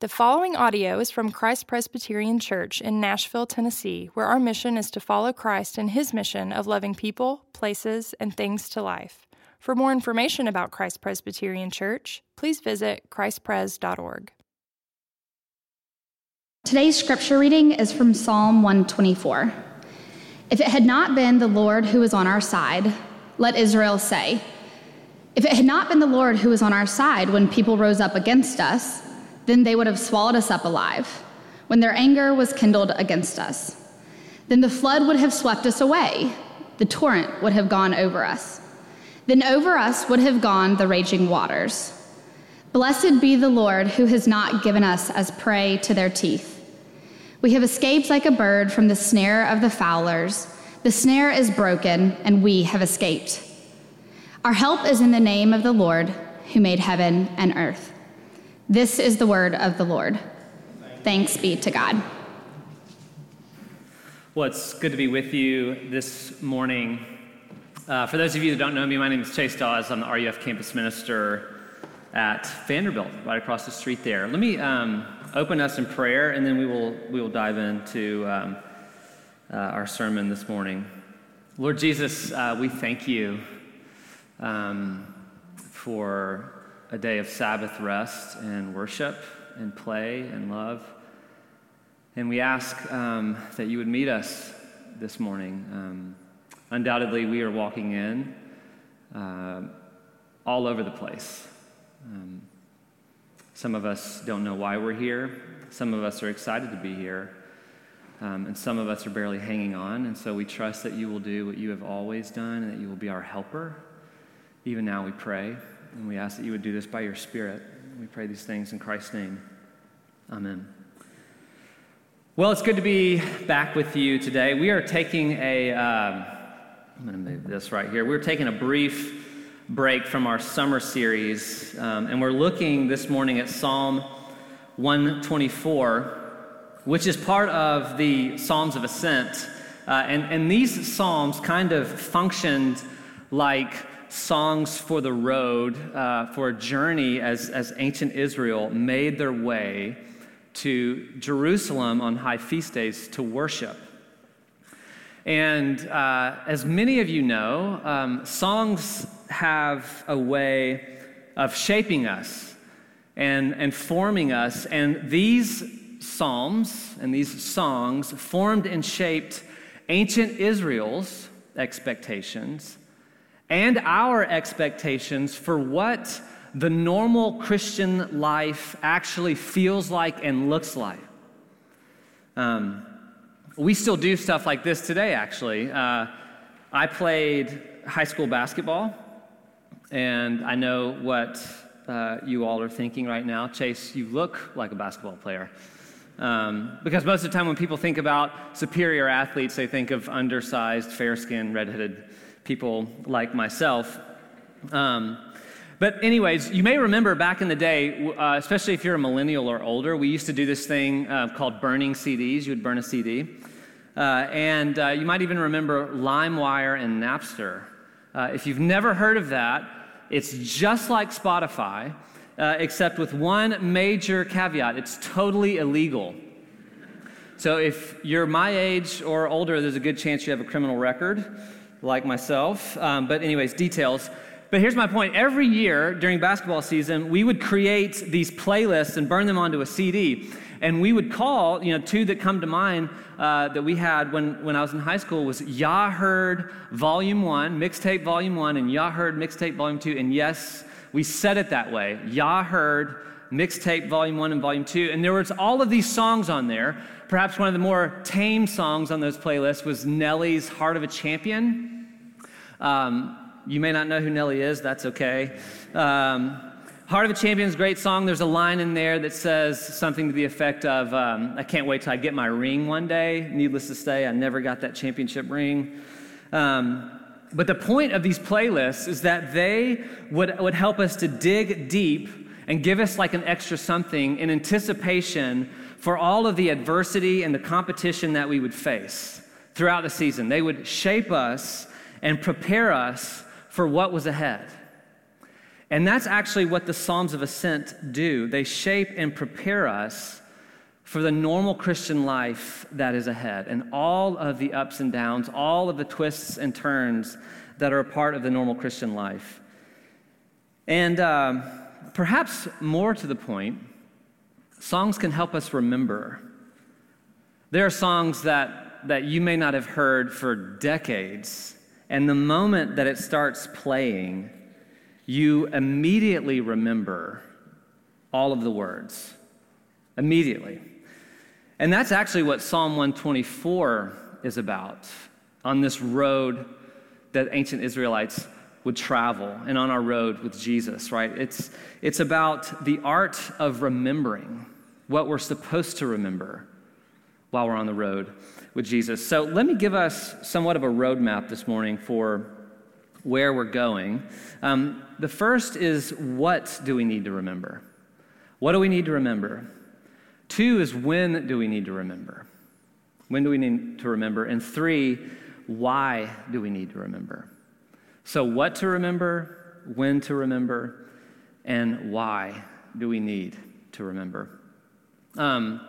The following audio is from Christ Presbyterian Church in Nashville, Tennessee, where our mission is to follow Christ in his mission of loving people, places, and things to life. For more information about Christ Presbyterian Church, please visit christpres.org. Today's scripture reading is from Psalm 124. If it had not been the Lord who was on our side, let Israel say, if it had not been the Lord who was on our side when people rose up against us, then they would have swallowed us up alive when their anger was kindled against us. Then the flood would have swept us away, the torrent would have gone over us. Then over us would have gone the raging waters. Blessed be the Lord who has not given us as prey to their teeth. We have escaped like a bird from the snare of the fowlers. The snare is broken, and we have escaped. Our help is in the name of the Lord who made heaven and earth. This is the word of the Lord. Thanks be to God. Well, it's good to be with you this morning. Uh, for those of you that don't know me, my name is Chase Daws. I'm the RUF campus minister at Vanderbilt, right across the street there. Let me um, open us in prayer, and then we will we will dive into um, uh, our sermon this morning. Lord Jesus, uh, we thank you um, for a day of Sabbath rest and worship and play and love. And we ask um, that you would meet us this morning. Um, undoubtedly, we are walking in uh, all over the place. Um, some of us don't know why we're here. Some of us are excited to be here. Um, and some of us are barely hanging on. And so we trust that you will do what you have always done and that you will be our helper. Even now, we pray. And we ask that you would do this by your Spirit. We pray these things in Christ's name. Amen. Well, it's good to be back with you today. We are taking a, am going to move this right here. We're taking a brief break from our summer series, um, and we're looking this morning at Psalm 124, which is part of the Psalms of Ascent. Uh, and, and these Psalms kind of functioned like songs for the road, uh, for a journey as, as ancient Israel made their way to Jerusalem on high feast days to worship. And uh, as many of you know, um, songs have a way of shaping us and, and forming us. And these psalms and these songs formed and shaped ancient Israel's expectations and our expectations for what the normal Christian life actually feels like and looks like. Um, we still do stuff like this today, actually. Uh, I played high school basketball, and I know what uh, you all are thinking right now. Chase, you look like a basketball player. Um, because most of the time, when people think about superior athletes, they think of undersized, fair skinned, redheaded people like myself. Um, but, anyways, you may remember back in the day, uh, especially if you're a millennial or older, we used to do this thing uh, called burning CDs. You would burn a CD. Uh, and uh, you might even remember LimeWire and Napster. Uh, if you've never heard of that, it's just like Spotify, uh, except with one major caveat it's totally illegal. So, if you're my age or older, there's a good chance you have a criminal record like myself. Um, but, anyways, details. But here's my point. Every year during basketball season, we would create these playlists and burn them onto a CD. And we would call, you know, two that come to mind uh, that we had when, when I was in high school was Yah Heard Volume 1, Mixtape Volume 1, and Yah Heard Mixtape Volume 2. And yes, we said it that way. Yah Heard Mixtape Volume 1 and Volume 2. And there was all of these songs on there. Perhaps one of the more tame songs on those playlists was Nelly's Heart of a Champion. Um, you may not know who Nelly is, that's okay. Um, Heart of a Champion is a great song. There's a line in there that says something to the effect of, um, I can't wait till I get my ring one day. Needless to say, I never got that championship ring. Um, but the point of these playlists is that they would, would help us to dig deep and give us like an extra something in anticipation for all of the adversity and the competition that we would face throughout the season. They would shape us and prepare us for what was ahead. And that's actually what the Psalms of Ascent do. They shape and prepare us for the normal Christian life that is ahead and all of the ups and downs, all of the twists and turns that are a part of the normal Christian life. And um, perhaps more to the point, songs can help us remember. There are songs that, that you may not have heard for decades, and the moment that it starts playing, you immediately remember all of the words. Immediately. And that's actually what Psalm 124 is about on this road that ancient Israelites would travel and on our road with Jesus, right? It's, it's about the art of remembering what we're supposed to remember while we're on the road with Jesus. So let me give us somewhat of a roadmap this morning for where we're going. Um, the first is what do we need to remember? What do we need to remember? Two is when do we need to remember? When do we need to remember? And three, why do we need to remember? So, what to remember, when to remember, and why do we need to remember? Um,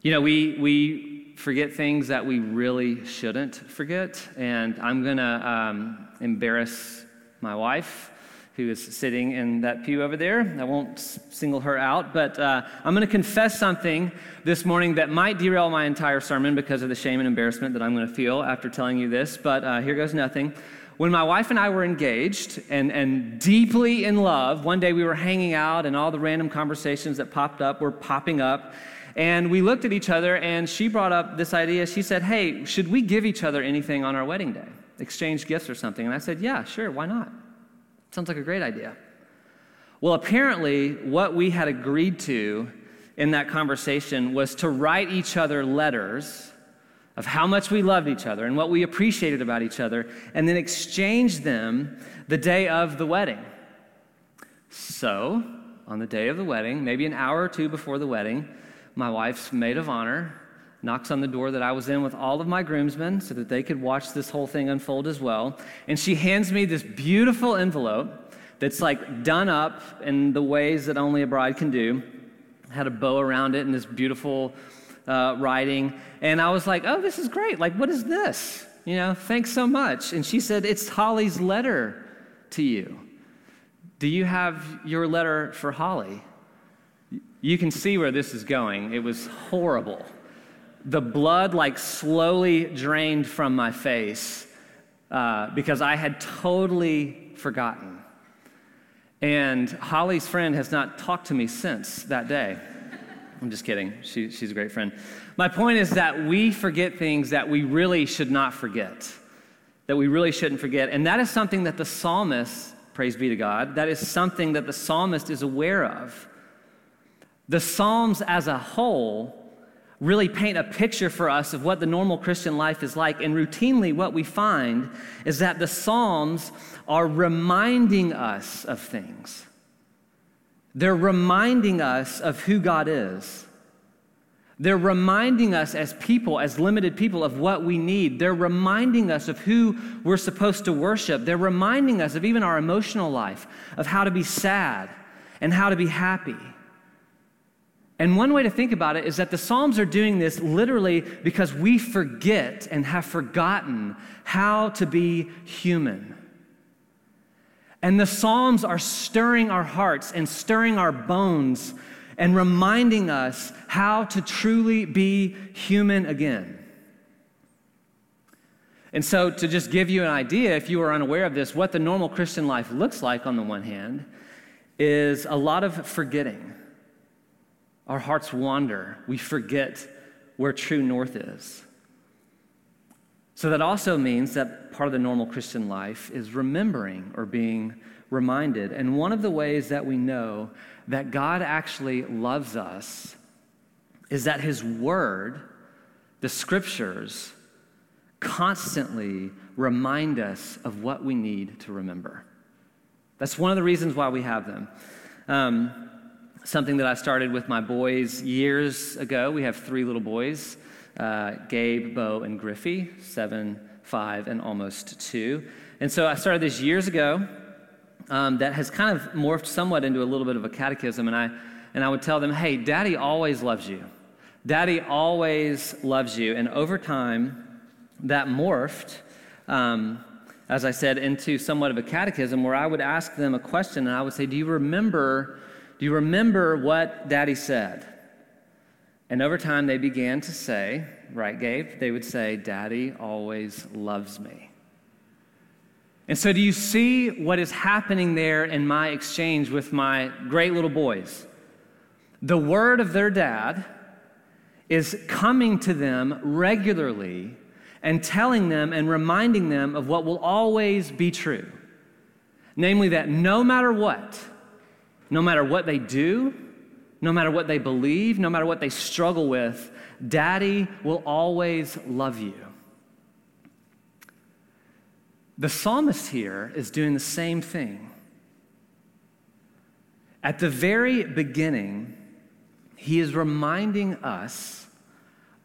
you know, we, we forget things that we really shouldn't forget, and I'm going to um, embarrass my wife who is sitting in that pew over there. I won't single her out, but uh, I'm going to confess something this morning that might derail my entire sermon because of the shame and embarrassment that I'm going to feel after telling you this, but uh, here goes nothing. When my wife and I were engaged and, and deeply in love, one day we were hanging out and all the random conversations that popped up were popping up. And we looked at each other and she brought up this idea. She said, Hey, should we give each other anything on our wedding day? Exchange gifts or something? And I said, Yeah, sure, why not? Sounds like a great idea. Well, apparently, what we had agreed to in that conversation was to write each other letters of how much we loved each other and what we appreciated about each other, and then exchange them the day of the wedding. So, on the day of the wedding, maybe an hour or two before the wedding, my wife's maid of honor knocks on the door that I was in with all of my groomsmen so that they could watch this whole thing unfold as well. And she hands me this beautiful envelope that's like done up in the ways that only a bride can do. Had a bow around it and this beautiful uh, writing. And I was like, oh, this is great. Like, what is this? You know, thanks so much. And she said, it's Holly's letter to you. Do you have your letter for Holly? You can see where this is going. It was horrible the blood like slowly drained from my face uh, because I had totally forgotten. And Holly's friend has not talked to me since that day. I'm just kidding. She, she's a great friend. My point is that we forget things that we really should not forget, that we really shouldn't forget. And that is something that the psalmist, praise be to God, that is something that the psalmist is aware of. The Psalms as a whole really paint a picture for us of what the normal Christian life is like. And routinely, what we find is that the Psalms are reminding us of things. They're reminding us of who God is. They're reminding us as people, as limited people, of what we need. They're reminding us of who we're supposed to worship. They're reminding us of even our emotional life, of how to be sad and how to be happy. And one way to think about it is that the Psalms are doing this literally because we forget and have forgotten how to be human. And the Psalms are stirring our hearts and stirring our bones and reminding us how to truly be human again. And so, to just give you an idea, if you are unaware of this, what the normal Christian life looks like on the one hand is a lot of forgetting our hearts wander. We forget where true north is. So that also means that part of the normal Christian life is remembering or being reminded. And one of the ways that we know that God actually loves us is that His Word, the Scriptures, constantly remind us of what we need to remember. That's one of the reasons why we have them. Um, something that I started with my boys years ago. We have three little boys uh, Gabe, Bo, and Griffey, seven, five, and almost two. And so I started this years ago. um, that has kind of morphed somewhat into a little bit of a catechism. And I, and I would tell them, hey, daddy always loves you. Daddy always loves you. And over time, that morphed, um, as I said, into somewhat of a catechism where I would ask them a question and I would say, Do you remember, do you remember what daddy said? And over time, they began to say, right, Gabe? They would say, Daddy always loves me. And so, do you see what is happening there in my exchange with my great little boys? The word of their dad is coming to them regularly and telling them and reminding them of what will always be true. Namely, that no matter what, no matter what they do, no matter what they believe, no matter what they struggle with, daddy will always love you. The psalmist here is doing the same thing. At the very beginning, he is reminding us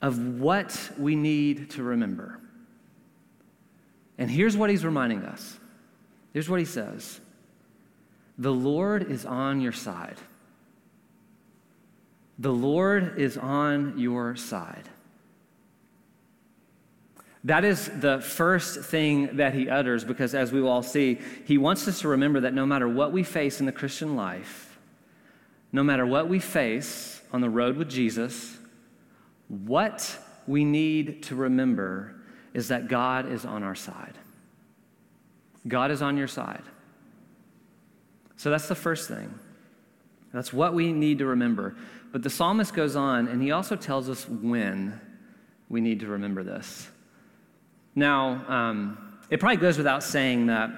of what we need to remember. And here's what he's reminding us. Here's what he says The Lord is on your side. The Lord is on your side. That is the first thing that he utters because, as we will all see, he wants us to remember that no matter what we face in the Christian life, no matter what we face on the road with Jesus, what we need to remember is that God is on our side. God is on your side. So that's the first thing. That's what we need to remember. But the psalmist goes on, and he also tells us when we need to remember this. Now, um, it probably goes without saying that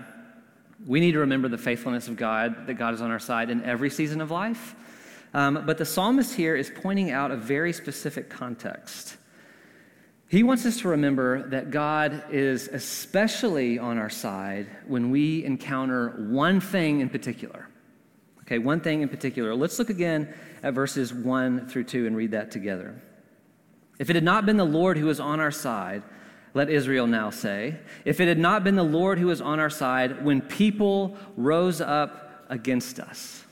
we need to remember the faithfulness of God, that God is on our side in every season of life. Um, but the psalmist here is pointing out a very specific context. He wants us to remember that God is especially on our side when we encounter one thing in particular. Okay, one thing in particular. Let's look again at verses 1 through 2 and read that together. If it had not been the Lord who was on our side, let Israel now say, if it had not been the Lord who was on our side when people rose up against us,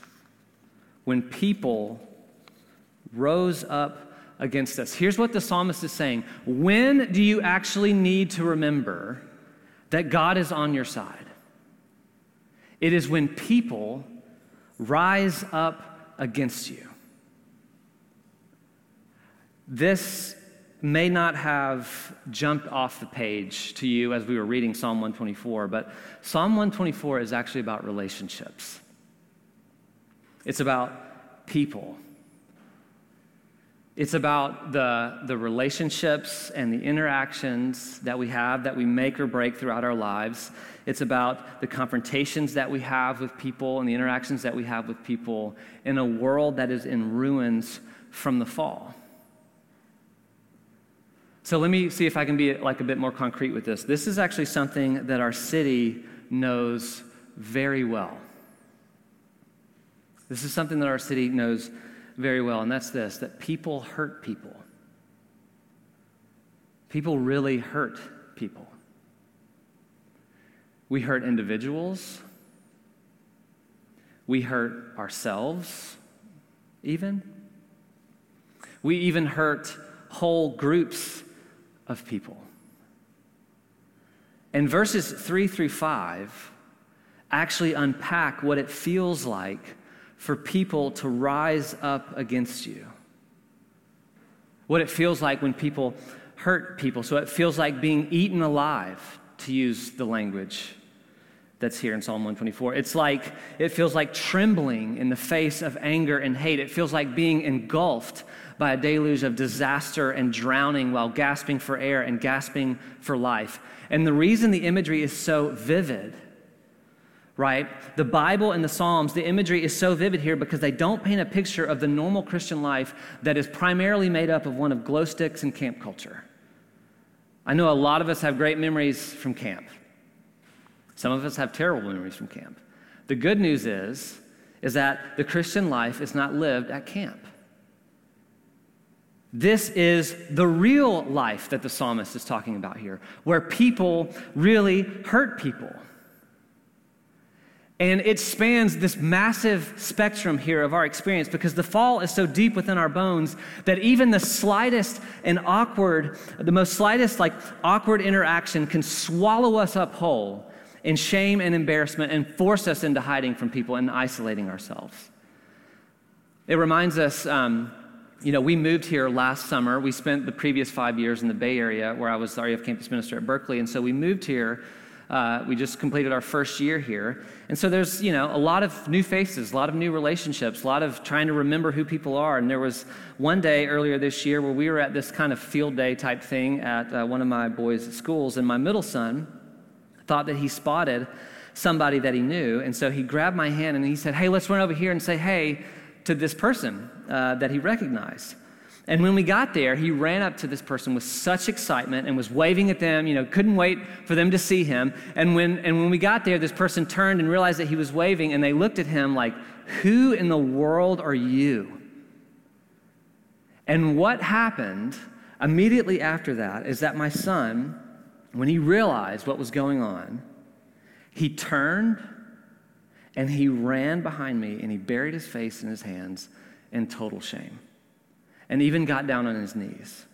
when people rose up against us. Here's what the psalmist is saying When do you actually need to remember that God is on your side? It is when people rise up against you. This may not have jumped off the page to you as we were reading Psalm 124, but Psalm 124 is actually about relationships. It's about people. It's about the, the relationships and the interactions that we have that we make or break throughout our lives. It's about the confrontations that we have with people and the interactions that we have with people in a world that is in ruins from the fall. So let me see if I can be like a bit more concrete with this. This is actually something that our city knows very well. This is something that our city knows very well, and that's this that people hurt people. People really hurt people. We hurt individuals. We hurt ourselves, even. We even hurt whole groups of people. And verses 3 through 5 actually unpack what it feels like for people to rise up against you. What it feels like when people hurt people. So it feels like being eaten alive, to use the language that's here in Psalm 124. It's like, it feels like trembling in the face of anger and hate. It feels like being engulfed by a deluge of disaster and drowning while gasping for air and gasping for life. And the reason the imagery is so vivid right? The Bible and the Psalms, the imagery is so vivid here because they don't paint a picture of the normal Christian life that is primarily made up of one of glow sticks and camp culture. I know a lot of us have great memories from camp. Some of us have terrible memories from camp. The good news is is that the Christian life is not lived at camp. This is the real life that the psalmist is talking about here, where people really hurt people And it spans this massive spectrum here of our experience because the fall is so deep within our bones that even the slightest and awkward, the most slightest, like awkward interaction can swallow us up whole in shame and embarrassment and force us into hiding from people and isolating ourselves. It reminds us, um, you know, we moved here last summer. We spent the previous five years in the Bay Area where I was the RUF campus minister at Berkeley. And so we moved here uh, we just completed our first year here. And so there's, you know, a lot of new faces, a lot of new relationships, a lot of trying to remember who people are. And there was one day earlier this year where we were at this kind of field day type thing at uh, one of my boys' schools, and my middle son thought that he spotted somebody that he knew. And so he grabbed my hand and he said, Hey, let's run over here and say hey to this person uh, that he recognized. And when we got there, he ran up to this person with such excitement and was waving at them, you know, couldn't wait for them to see him. And when, and when we got there, this person turned and realized that he was waving, and they looked at him like, Who in the world are you? And what happened immediately after that is that my son, when he realized what was going on, he turned and he ran behind me and he buried his face in his hands in total shame and even got down on his knees,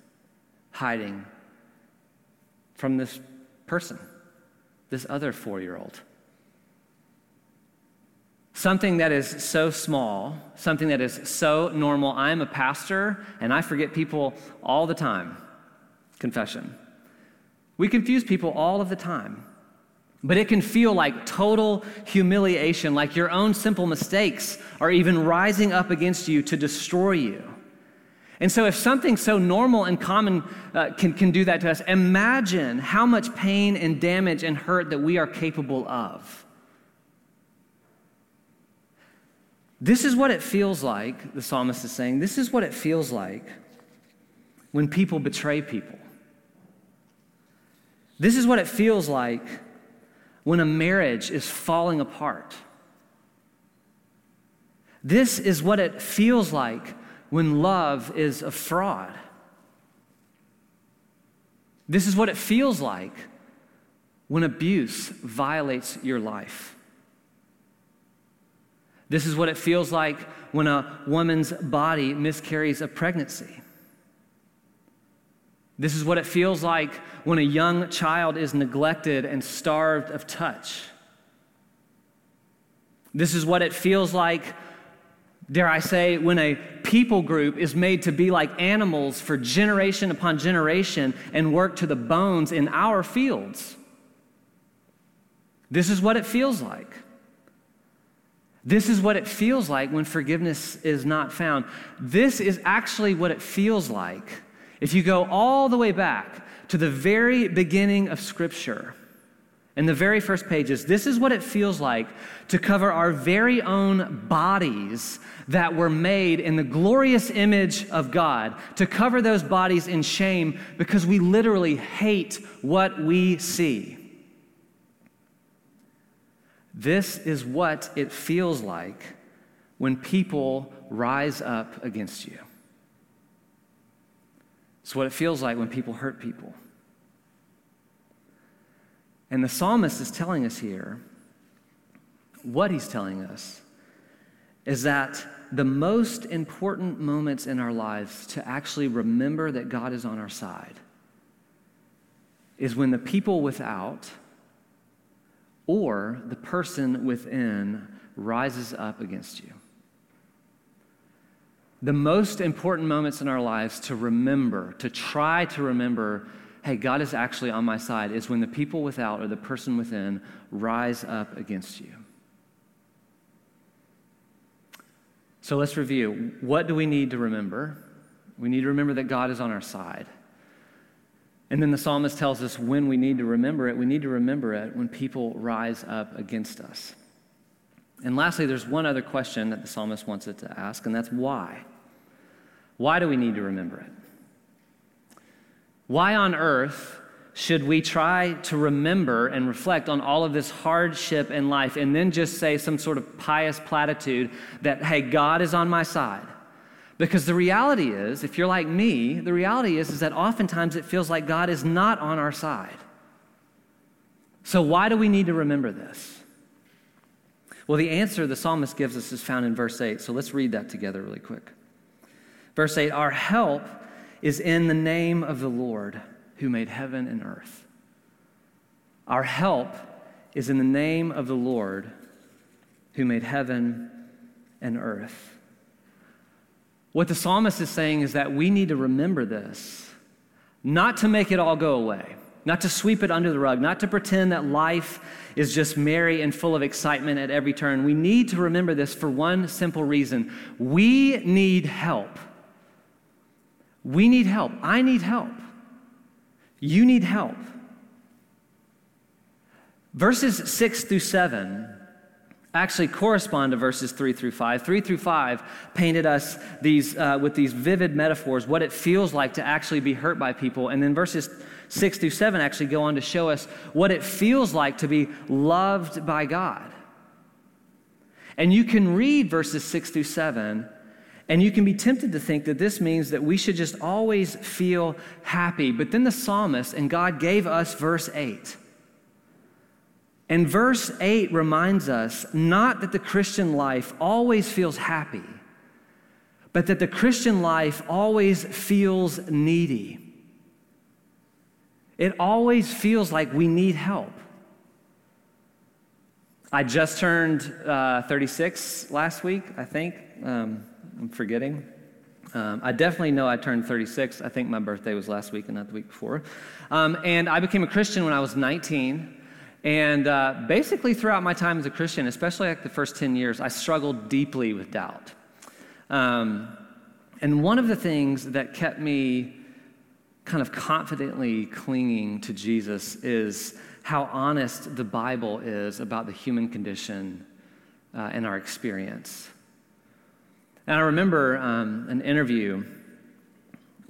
hiding from this person, this other four year old. Something that is so small, something that is so normal. I'm a pastor and I forget people all the time. Confession. We confuse people all of the time. But it can feel like total humiliation, like your own simple mistakes are even rising up against you to destroy you. And so, if something so normal and common uh, can, can do that to us, imagine how much pain and damage and hurt that we are capable of. This is what it feels like, the psalmist is saying. This is what it feels like when people betray people. This is what it feels like when a marriage is falling apart. This is what it feels like when love is a fraud. This is what it feels like when abuse violates your life. This is what it feels like when a woman's body miscarries a pregnancy. This is what it feels like when a young child is neglected and starved of touch. This is what it feels like dare I say, when a people group is made to be like animals for generation upon generation and work to the bones in our fields. This is what it feels like. This is what it feels like when forgiveness is not found. This is actually what it feels like if you go all the way back to the very beginning of Scripture in the very first pages, this is what it feels like to cover our very own bodies that were made in the glorious image of God, to cover those bodies in shame because we literally hate what we see. This is what it feels like when people rise up against you. It's what it feels like when people hurt people. And the psalmist is telling us here what he's telling us is that the most important moments in our lives to actually remember that God is on our side is when the people without or the person within rises up against you. The most important moments in our lives to remember, to try to remember hey, God is actually on my side, is when the people without or the person within rise up against you. So let's review. What do we need to remember? We need to remember that God is on our side. And then the psalmist tells us when we need to remember it. We need to remember it when people rise up against us. And lastly, there's one other question that the psalmist wants us to ask, and that's why. Why do we need to remember it? Why on earth should we try to remember and reflect on all of this hardship in life and then just say some sort of pious platitude that, hey, God is on my side? Because the reality is, if you're like me, the reality is, is that oftentimes it feels like God is not on our side. So, why do we need to remember this? Well, the answer the psalmist gives us is found in verse 8. So let's read that together really quick. Verse 8 Our help is in the name of the Lord who made heaven and earth. Our help is in the name of the Lord who made heaven and earth. What the psalmist is saying is that we need to remember this, not to make it all go away, not to sweep it under the rug, not to pretend that life is just merry and full of excitement at every turn. We need to remember this for one simple reason we need help. We need help. I need help. You need help. Verses 6 through 7 actually correspond to verses 3 through 5. 3 through 5 painted us these, uh, with these vivid metaphors what it feels like to actually be hurt by people. And then verses 6 through 7 actually go on to show us what it feels like to be loved by God. And you can read verses 6 through 7 and you can be tempted to think that this means that we should just always feel happy. But then the psalmist and God gave us verse 8. And verse 8 reminds us not that the Christian life always feels happy, but that the Christian life always feels needy. It always feels like we need help. I just turned uh, 36 last week, I think. Um, I'm forgetting. Um, I definitely know I turned 36. I think my birthday was last week and not the week before. Um, and I became a Christian when I was 19. And uh, basically, throughout my time as a Christian, especially like the first 10 years, I struggled deeply with doubt. Um, and one of the things that kept me kind of confidently clinging to Jesus is how honest the Bible is about the human condition uh, and our experience. And I remember um, an interview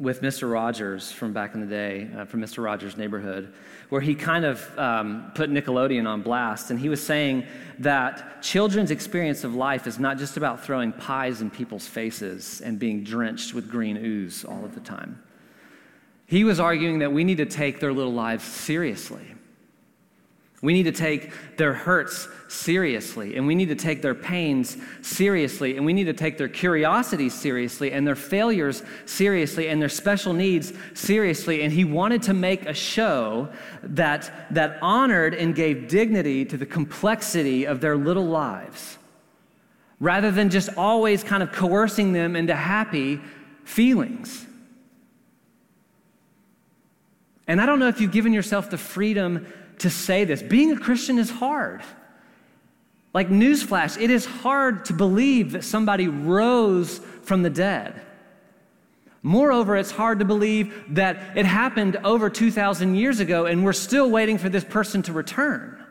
with Mr. Rogers from back in the day, uh, from Mr. Rogers' neighborhood, where he kind of um, put Nickelodeon on blast. And he was saying that children's experience of life is not just about throwing pies in people's faces and being drenched with green ooze all of the time. He was arguing that we need to take their little lives seriously. We need to take their hurts seriously, and we need to take their pains seriously, and we need to take their curiosities seriously, and their failures seriously, and their special needs seriously. And he wanted to make a show that, that honored and gave dignity to the complexity of their little lives, rather than just always kind of coercing them into happy feelings. And I don't know if you've given yourself the freedom to say this. Being a Christian is hard. Like, newsflash, it is hard to believe that somebody rose from the dead. Moreover, it's hard to believe that it happened over 2,000 years ago and we're still waiting for this person to return.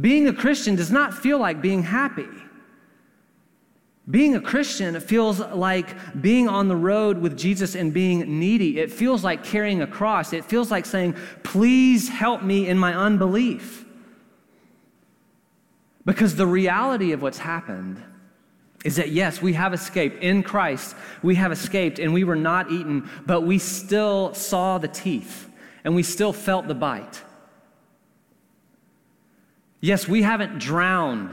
Being a Christian does not feel like being happy. Being a Christian feels like being on the road with Jesus and being needy. It feels like carrying a cross. It feels like saying, Please help me in my unbelief. Because the reality of what's happened is that yes, we have escaped. In Christ, we have escaped and we were not eaten, but we still saw the teeth and we still felt the bite. Yes, we haven't drowned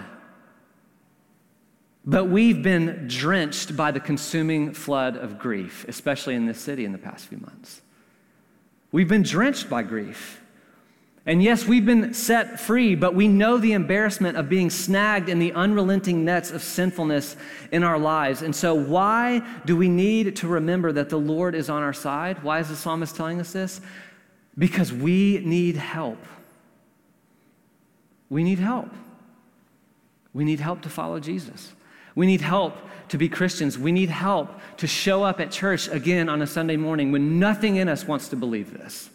but we've been drenched by the consuming flood of grief, especially in this city in the past few months. We've been drenched by grief. And yes, we've been set free, but we know the embarrassment of being snagged in the unrelenting nets of sinfulness in our lives. And so, why do we need to remember that the Lord is on our side? Why is the psalmist telling us this? Because we need help. We need help. We need help to follow Jesus. We need help to be Christians. We need help to show up at church again on a Sunday morning when nothing in us wants to believe this.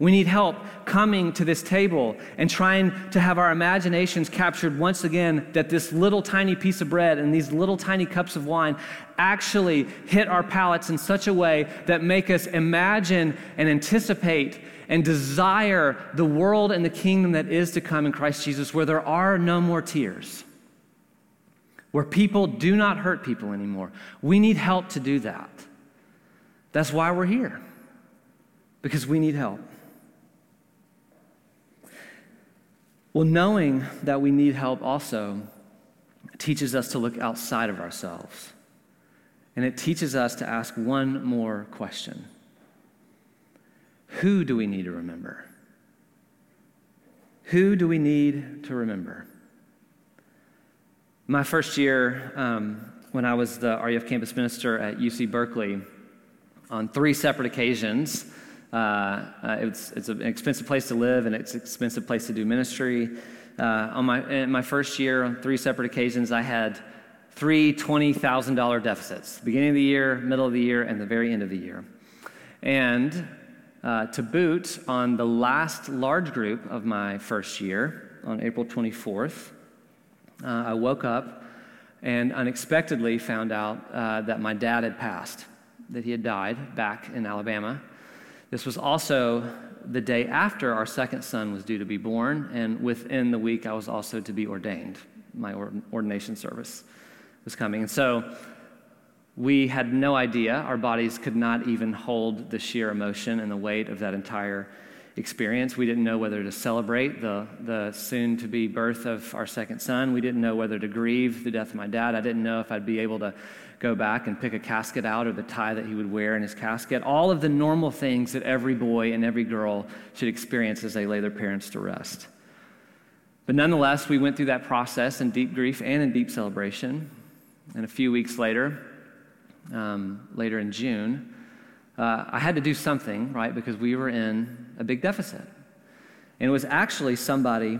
We need help coming to this table and trying to have our imaginations captured once again that this little tiny piece of bread and these little tiny cups of wine actually hit our palates in such a way that make us imagine and anticipate and desire the world and the kingdom that is to come in Christ Jesus, where there are no more tears where people do not hurt people anymore. We need help to do that. That's why we're here, because we need help. Well, knowing that we need help also teaches us to look outside of ourselves. And it teaches us to ask one more question Who do we need to remember? Who do we need to remember? My first year, um, when I was the RUF campus minister at UC Berkeley, on three separate occasions, uh, uh, it's, it's an expensive place to live and it's an expensive place to do ministry. Uh, on my, in my first year, on three separate occasions, I had three $20,000 deficits beginning of the year, middle of the year, and the very end of the year. And uh, to boot, on the last large group of my first year, on April 24th, uh, I woke up and unexpectedly found out uh, that my dad had passed, that he had died back in Alabama. This was also the day after our second son was due to be born, and within the week, I was also to be ordained. My ordination service was coming. And so we had no idea. Our bodies could not even hold the sheer emotion and the weight of that entire experience. We didn't know whether to celebrate the, the soon to be birth of our second son. We didn't know whether to grieve the death of my dad. I didn't know if I'd be able to go back and pick a casket out or the tie that he would wear in his casket. All of the normal things that every boy and every girl should experience as they lay their parents to rest. But nonetheless, we went through that process in deep grief and in deep celebration. And a few weeks later, um, later in June, uh, I had to do something, right, because we were in a big deficit. And it was actually somebody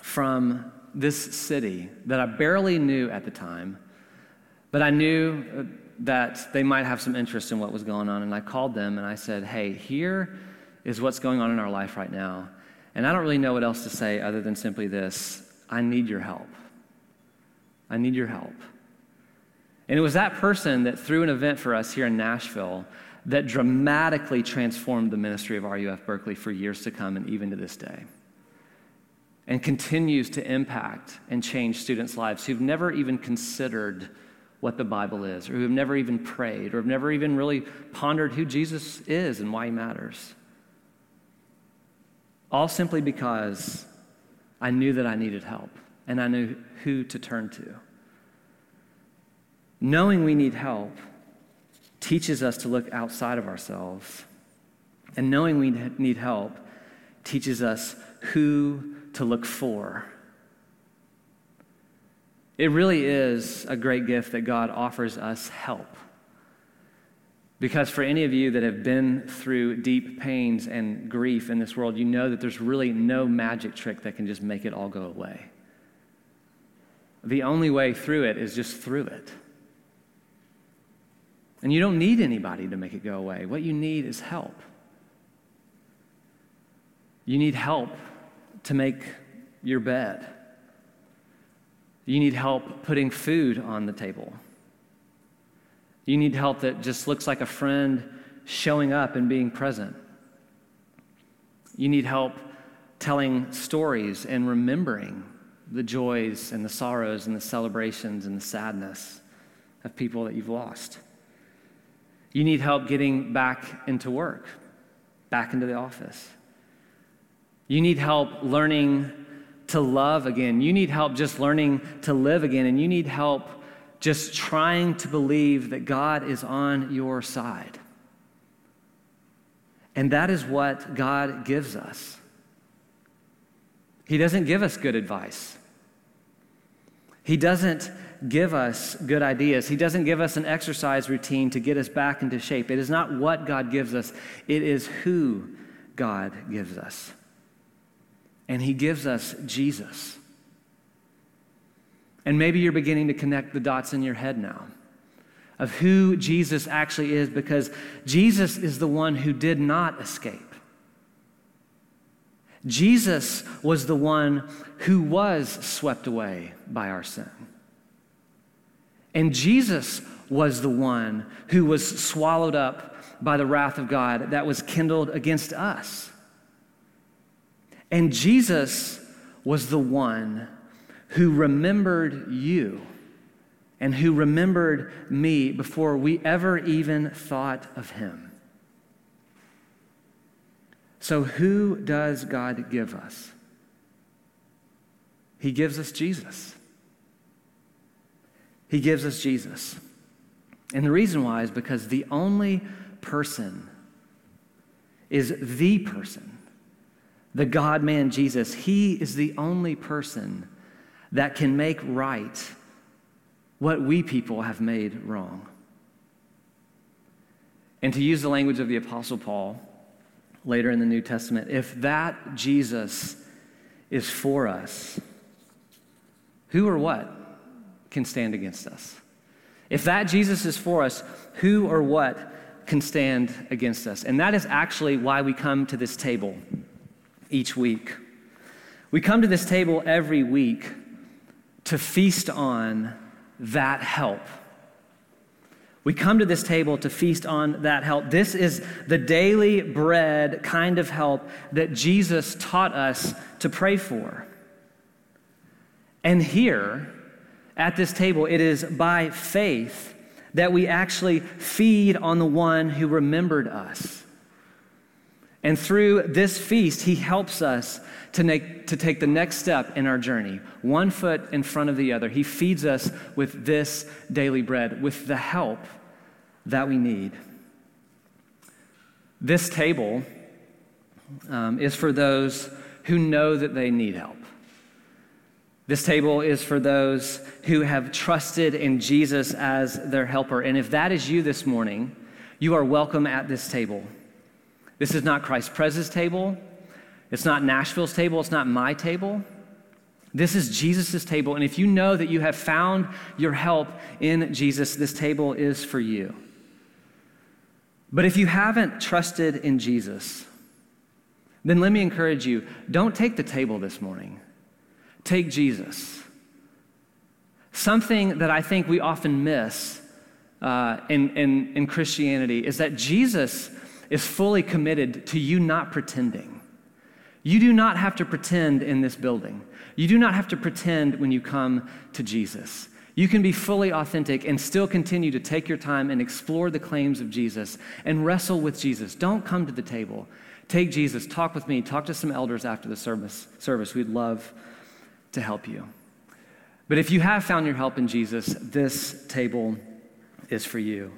from this city that I barely knew at the time, but I knew uh, that they might have some interest in what was going on. And I called them and I said, Hey, here is what's going on in our life right now. And I don't really know what else to say other than simply this I need your help. I need your help. And it was that person that threw an event for us here in Nashville that dramatically transformed the ministry of RUF Berkeley for years to come and even to this day. And continues to impact and change students' lives who've never even considered what the Bible is, or who have never even prayed, or have never even really pondered who Jesus is and why he matters. All simply because I knew that I needed help and I knew who to turn to. Knowing we need help teaches us to look outside of ourselves. And knowing we need help teaches us who to look for. It really is a great gift that God offers us help. Because for any of you that have been through deep pains and grief in this world, you know that there's really no magic trick that can just make it all go away. The only way through it is just through it. And you don't need anybody to make it go away. What you need is help. You need help to make your bed. You need help putting food on the table. You need help that just looks like a friend showing up and being present. You need help telling stories and remembering the joys and the sorrows and the celebrations and the sadness of people that you've lost. You need help getting back into work, back into the office. You need help learning to love again. You need help just learning to live again. And you need help just trying to believe that God is on your side. And that is what God gives us. He doesn't give us good advice. He doesn't give us good ideas. He doesn't give us an exercise routine to get us back into shape. It is not what God gives us, it is who God gives us. And He gives us Jesus. And maybe you're beginning to connect the dots in your head now of who Jesus actually is because Jesus is the one who did not escape. Jesus was the one who was swept away by our sin. And Jesus was the one who was swallowed up by the wrath of God that was kindled against us. And Jesus was the one who remembered you and who remembered me before we ever even thought of him. So, who does God give us? He gives us Jesus. He gives us Jesus. And the reason why is because the only person is the person, the God man Jesus. He is the only person that can make right what we people have made wrong. And to use the language of the Apostle Paul later in the New Testament, if that Jesus is for us, who or what can stand against us? If that Jesus is for us, who or what can stand against us? And that is actually why we come to this table each week. We come to this table every week to feast on that help. We come to this table to feast on that help. This is the daily bread kind of help that Jesus taught us to pray for. And here at this table, it is by faith that we actually feed on the one who remembered us. And through this feast, he helps us to, make, to take the next step in our journey, one foot in front of the other. He feeds us with this daily bread, with the help that we need. This table um, is for those who know that they need help. This table is for those who have trusted in Jesus as their helper. And if that is you this morning, you are welcome at this table. This is not Christ Pres's table. It's not Nashville's table. It's not my table. This is Jesus' table. And if you know that you have found your help in Jesus, this table is for you. But if you haven't trusted in Jesus, then let me encourage you don't take the table this morning. Take Jesus. Something that I think we often miss uh, in, in, in Christianity is that Jesus is fully committed to you not pretending. You do not have to pretend in this building. You do not have to pretend when you come to Jesus. You can be fully authentic and still continue to take your time and explore the claims of Jesus and wrestle with Jesus. Don't come to the table. Take Jesus, talk with me, talk to some elders after the service. service. We'd love to help you. But if you have found your help in Jesus, this table is for you.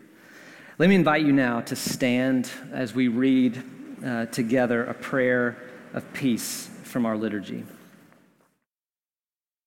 Let me invite you now to stand as we read uh, together a prayer of peace from our liturgy.